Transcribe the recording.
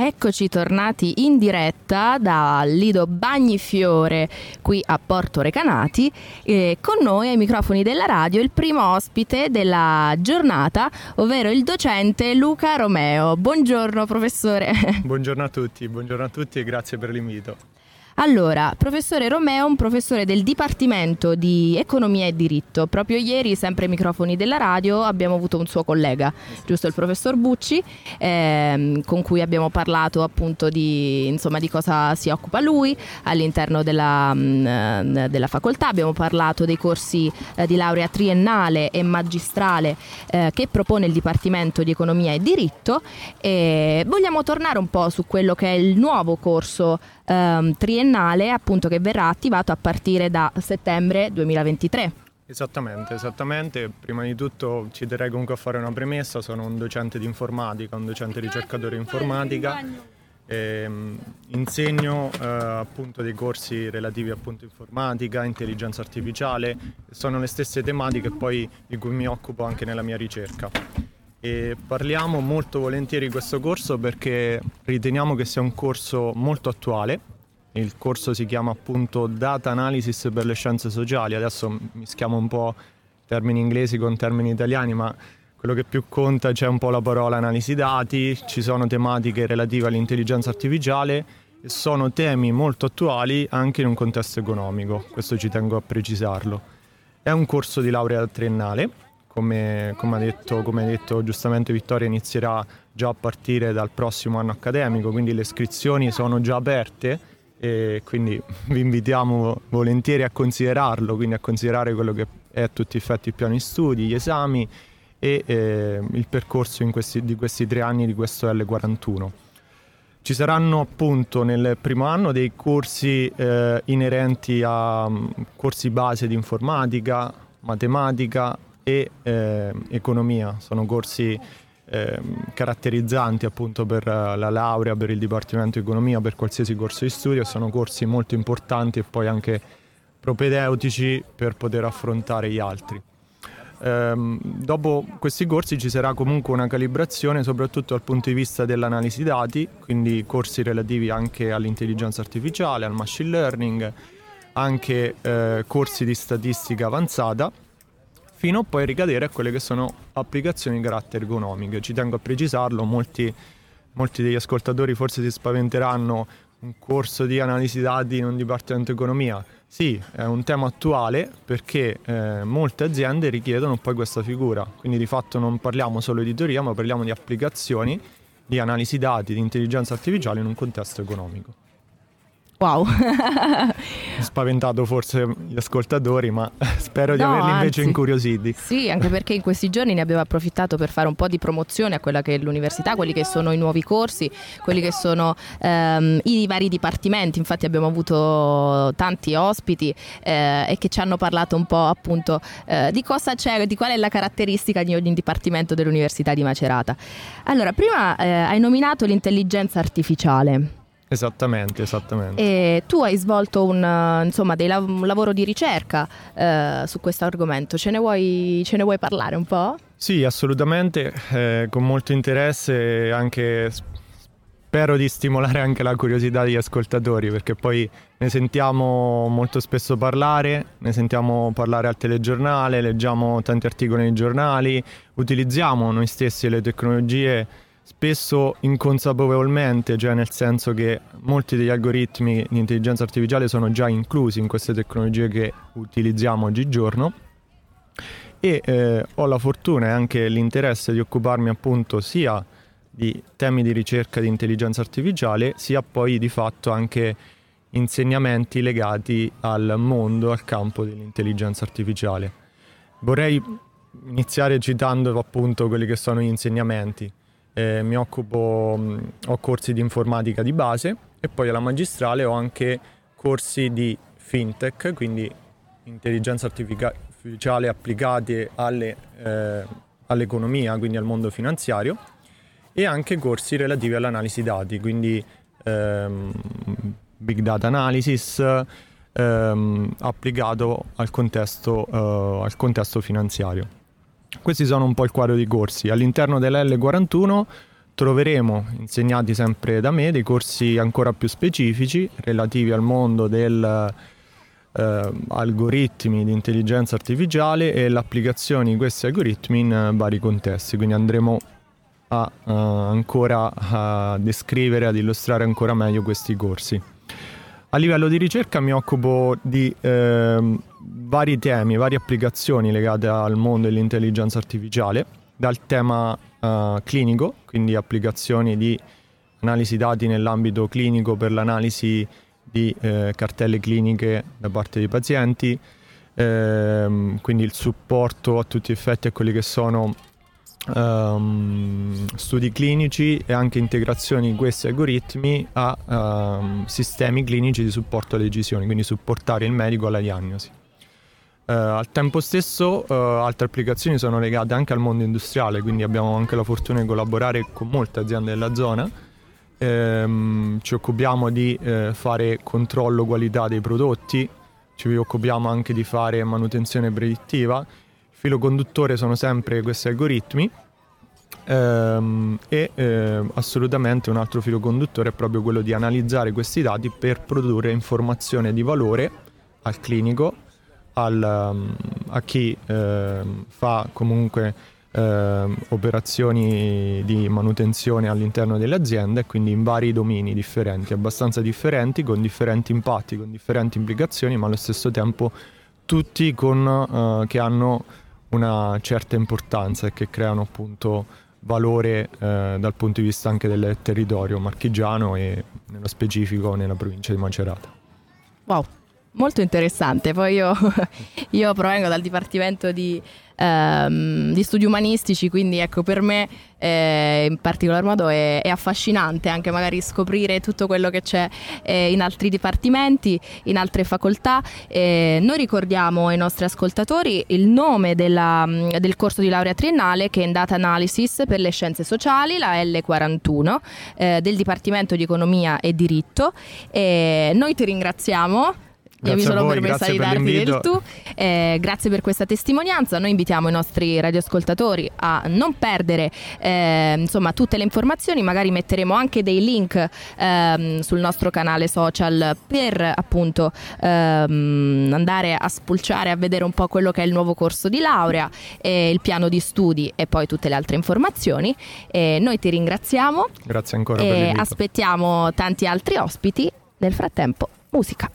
Eccoci tornati in diretta da Lido Bagnifiore qui a Porto Recanati e con noi ai microfoni della radio il primo ospite della giornata, ovvero il docente Luca Romeo. Buongiorno professore. Buongiorno a tutti, buongiorno a tutti e grazie per l'invito. Allora, professore Romeo, un professore del Dipartimento di Economia e Diritto. Proprio ieri, sempre ai microfoni della radio, abbiamo avuto un suo collega, giusto il professor Bucci, ehm, con cui abbiamo parlato appunto di, insomma, di cosa si occupa lui all'interno della, mh, mm, della facoltà. Abbiamo parlato dei corsi eh, di laurea triennale e magistrale eh, che propone il Dipartimento di Economia e Diritto e vogliamo tornare un po' su quello che è il nuovo corso ehm, triennale appunto che verrà attivato a partire da settembre 2023. Esattamente, esattamente. Prima di tutto ci terrei comunque a fare una premessa, sono un docente di informatica, un docente ricercatore di informatica. E, ehm, insegno eh, appunto dei corsi relativi appunto informatica, intelligenza artificiale, sono le stesse tematiche poi di cui mi occupo anche nella mia ricerca e parliamo molto volentieri di questo corso perché riteniamo che sia un corso molto attuale. Il corso si chiama appunto Data Analysis per le scienze sociali, adesso mischiamo un po' termini inglesi con termini italiani, ma quello che più conta c'è un po' la parola analisi dati, ci sono tematiche relative all'intelligenza artificiale e sono temi molto attuali anche in un contesto economico, questo ci tengo a precisarlo. È un corso di laurea triennale come, come, ha detto, come ha detto giustamente Vittoria, inizierà già a partire dal prossimo anno accademico, quindi le iscrizioni sono già aperte e quindi vi invitiamo volentieri a considerarlo, quindi a considerare quello che è a tutti effetti il piano di studi, gli esami e eh, il percorso questi, di questi tre anni di questo L41. Ci saranno appunto nel primo anno dei corsi eh, inerenti a um, corsi base di informatica, matematica, e eh, economia. Sono corsi eh, caratterizzanti appunto per la laurea, per il Dipartimento di Economia, per qualsiasi corso di studio, sono corsi molto importanti e poi anche propedeutici per poter affrontare gli altri. Um, dopo questi corsi ci sarà comunque una calibrazione soprattutto dal punto di vista dell'analisi dati, quindi corsi relativi anche all'intelligenza artificiale, al machine learning, anche eh, corsi di statistica avanzata fino a poi ricadere a quelle che sono applicazioni di carattere economico. Ci tengo a precisarlo, molti, molti degli ascoltatori forse si spaventeranno un corso di analisi dati in un dipartimento di economia. Sì, è un tema attuale perché eh, molte aziende richiedono poi questa figura, quindi di fatto non parliamo solo di teoria, ma parliamo di applicazioni di analisi dati, di intelligenza artificiale in un contesto economico. Wow. Spaventato forse gli ascoltatori, ma spero di no, averli invece anzi, incuriositi. Sì, anche perché in questi giorni ne abbiamo approfittato per fare un po' di promozione a quella che è l'università, quelli che sono i nuovi corsi, quelli che sono ehm, i vari dipartimenti. Infatti abbiamo avuto tanti ospiti eh, e che ci hanno parlato un po' appunto eh, di cosa c'è, di qual è la caratteristica di ogni dipartimento dell'Università di Macerata. Allora, prima eh, hai nominato l'intelligenza artificiale. Esattamente, esattamente. E tu hai svolto un, insomma, lav- un lavoro di ricerca eh, su questo argomento, ce ne, vuoi, ce ne, vuoi, parlare un po'? Sì, assolutamente, eh, con molto interesse anche spero di stimolare anche la curiosità degli ascoltatori perché poi ne sentiamo molto spesso parlare, ne sentiamo parlare al telegiornale, leggiamo tanti articoli nei giornali, utilizziamo noi stessi le tecnologie spesso inconsapevolmente, cioè nel senso che molti degli algoritmi di intelligenza artificiale sono già inclusi in queste tecnologie che utilizziamo oggigiorno e eh, ho la fortuna e anche l'interesse di occuparmi appunto sia di temi di ricerca di intelligenza artificiale, sia poi di fatto anche insegnamenti legati al mondo, al campo dell'intelligenza artificiale. Vorrei iniziare citando appunto quelli che sono gli insegnamenti eh, mi occupo, mm, ho corsi di informatica di base e poi alla magistrale ho anche corsi di fintech, quindi intelligenza artificiale applicati alle, eh, all'economia, quindi al mondo finanziario, e anche corsi relativi all'analisi dati, quindi ehm, big data analysis ehm, applicato al contesto, eh, al contesto finanziario. Questi sono un po' il quadro di corsi. All'interno dell'L41 troveremo insegnati sempre da me dei corsi ancora più specifici relativi al mondo del eh, algoritmi di intelligenza artificiale e l'applicazione di questi algoritmi in uh, vari contesti. Quindi andremo a, uh, ancora a descrivere, ad illustrare ancora meglio questi corsi. A livello di ricerca mi occupo di eh, vari temi, varie applicazioni legate al mondo dell'intelligenza artificiale, dal tema uh, clinico, quindi applicazioni di analisi dati nell'ambito clinico per l'analisi di eh, cartelle cliniche da parte dei pazienti, ehm, quindi il supporto a tutti gli effetti a quelli che sono um, studi clinici e anche integrazioni di questi algoritmi a um, sistemi clinici di supporto alle decisioni, quindi supportare il medico alla diagnosi. Uh, al tempo stesso uh, altre applicazioni sono legate anche al mondo industriale, quindi abbiamo anche la fortuna di collaborare con molte aziende della zona ehm, ci occupiamo di eh, fare controllo qualità dei prodotti, ci occupiamo anche di fare manutenzione predittiva. Il filo conduttore sono sempre questi algoritmi ehm, e eh, assolutamente un altro filo conduttore è proprio quello di analizzare questi dati per produrre informazione di valore al clinico, al, um, a chi eh, fa comunque eh, operazioni di manutenzione all'interno delle aziende, quindi in vari domini differenti, abbastanza differenti, con differenti impatti, con differenti implicazioni, ma allo stesso tempo tutti con, eh, che hanno una certa importanza e che creano appunto valore eh, dal punto di vista anche del territorio marchigiano e nello specifico nella provincia di Macerata. Wow, molto interessante. Poi io, io provengo dal Dipartimento di ehm, di studi umanistici, quindi ecco per me eh, in particolar modo è, è, affascinante anche magari scoprire tutto quello che c'è eh, in altri dipartimenti, in altre facoltà. Eh, noi ricordiamo ai nostri ascoltatori il nome della, del corso di laurea triennale che è in Data Analysis per le scienze sociali, la L41 eh, del Dipartimento di Economia e Diritto. noi ti ringraziamo Grazie mi sono permessa di darti del tu. Eh, grazie per questa testimonianza. Noi invitiamo i nostri radioascoltatori a non perdere eh, insomma, tutte le informazioni. Magari metteremo anche dei link eh, sul nostro canale social per appunto ehm, andare a spulciare, a vedere un po' quello che è il nuovo corso di laurea, il piano di studi e poi tutte le altre informazioni. noi ti ringraziamo. Grazie ancora. E aspettiamo tanti altri ospiti. Nel frattempo, musica.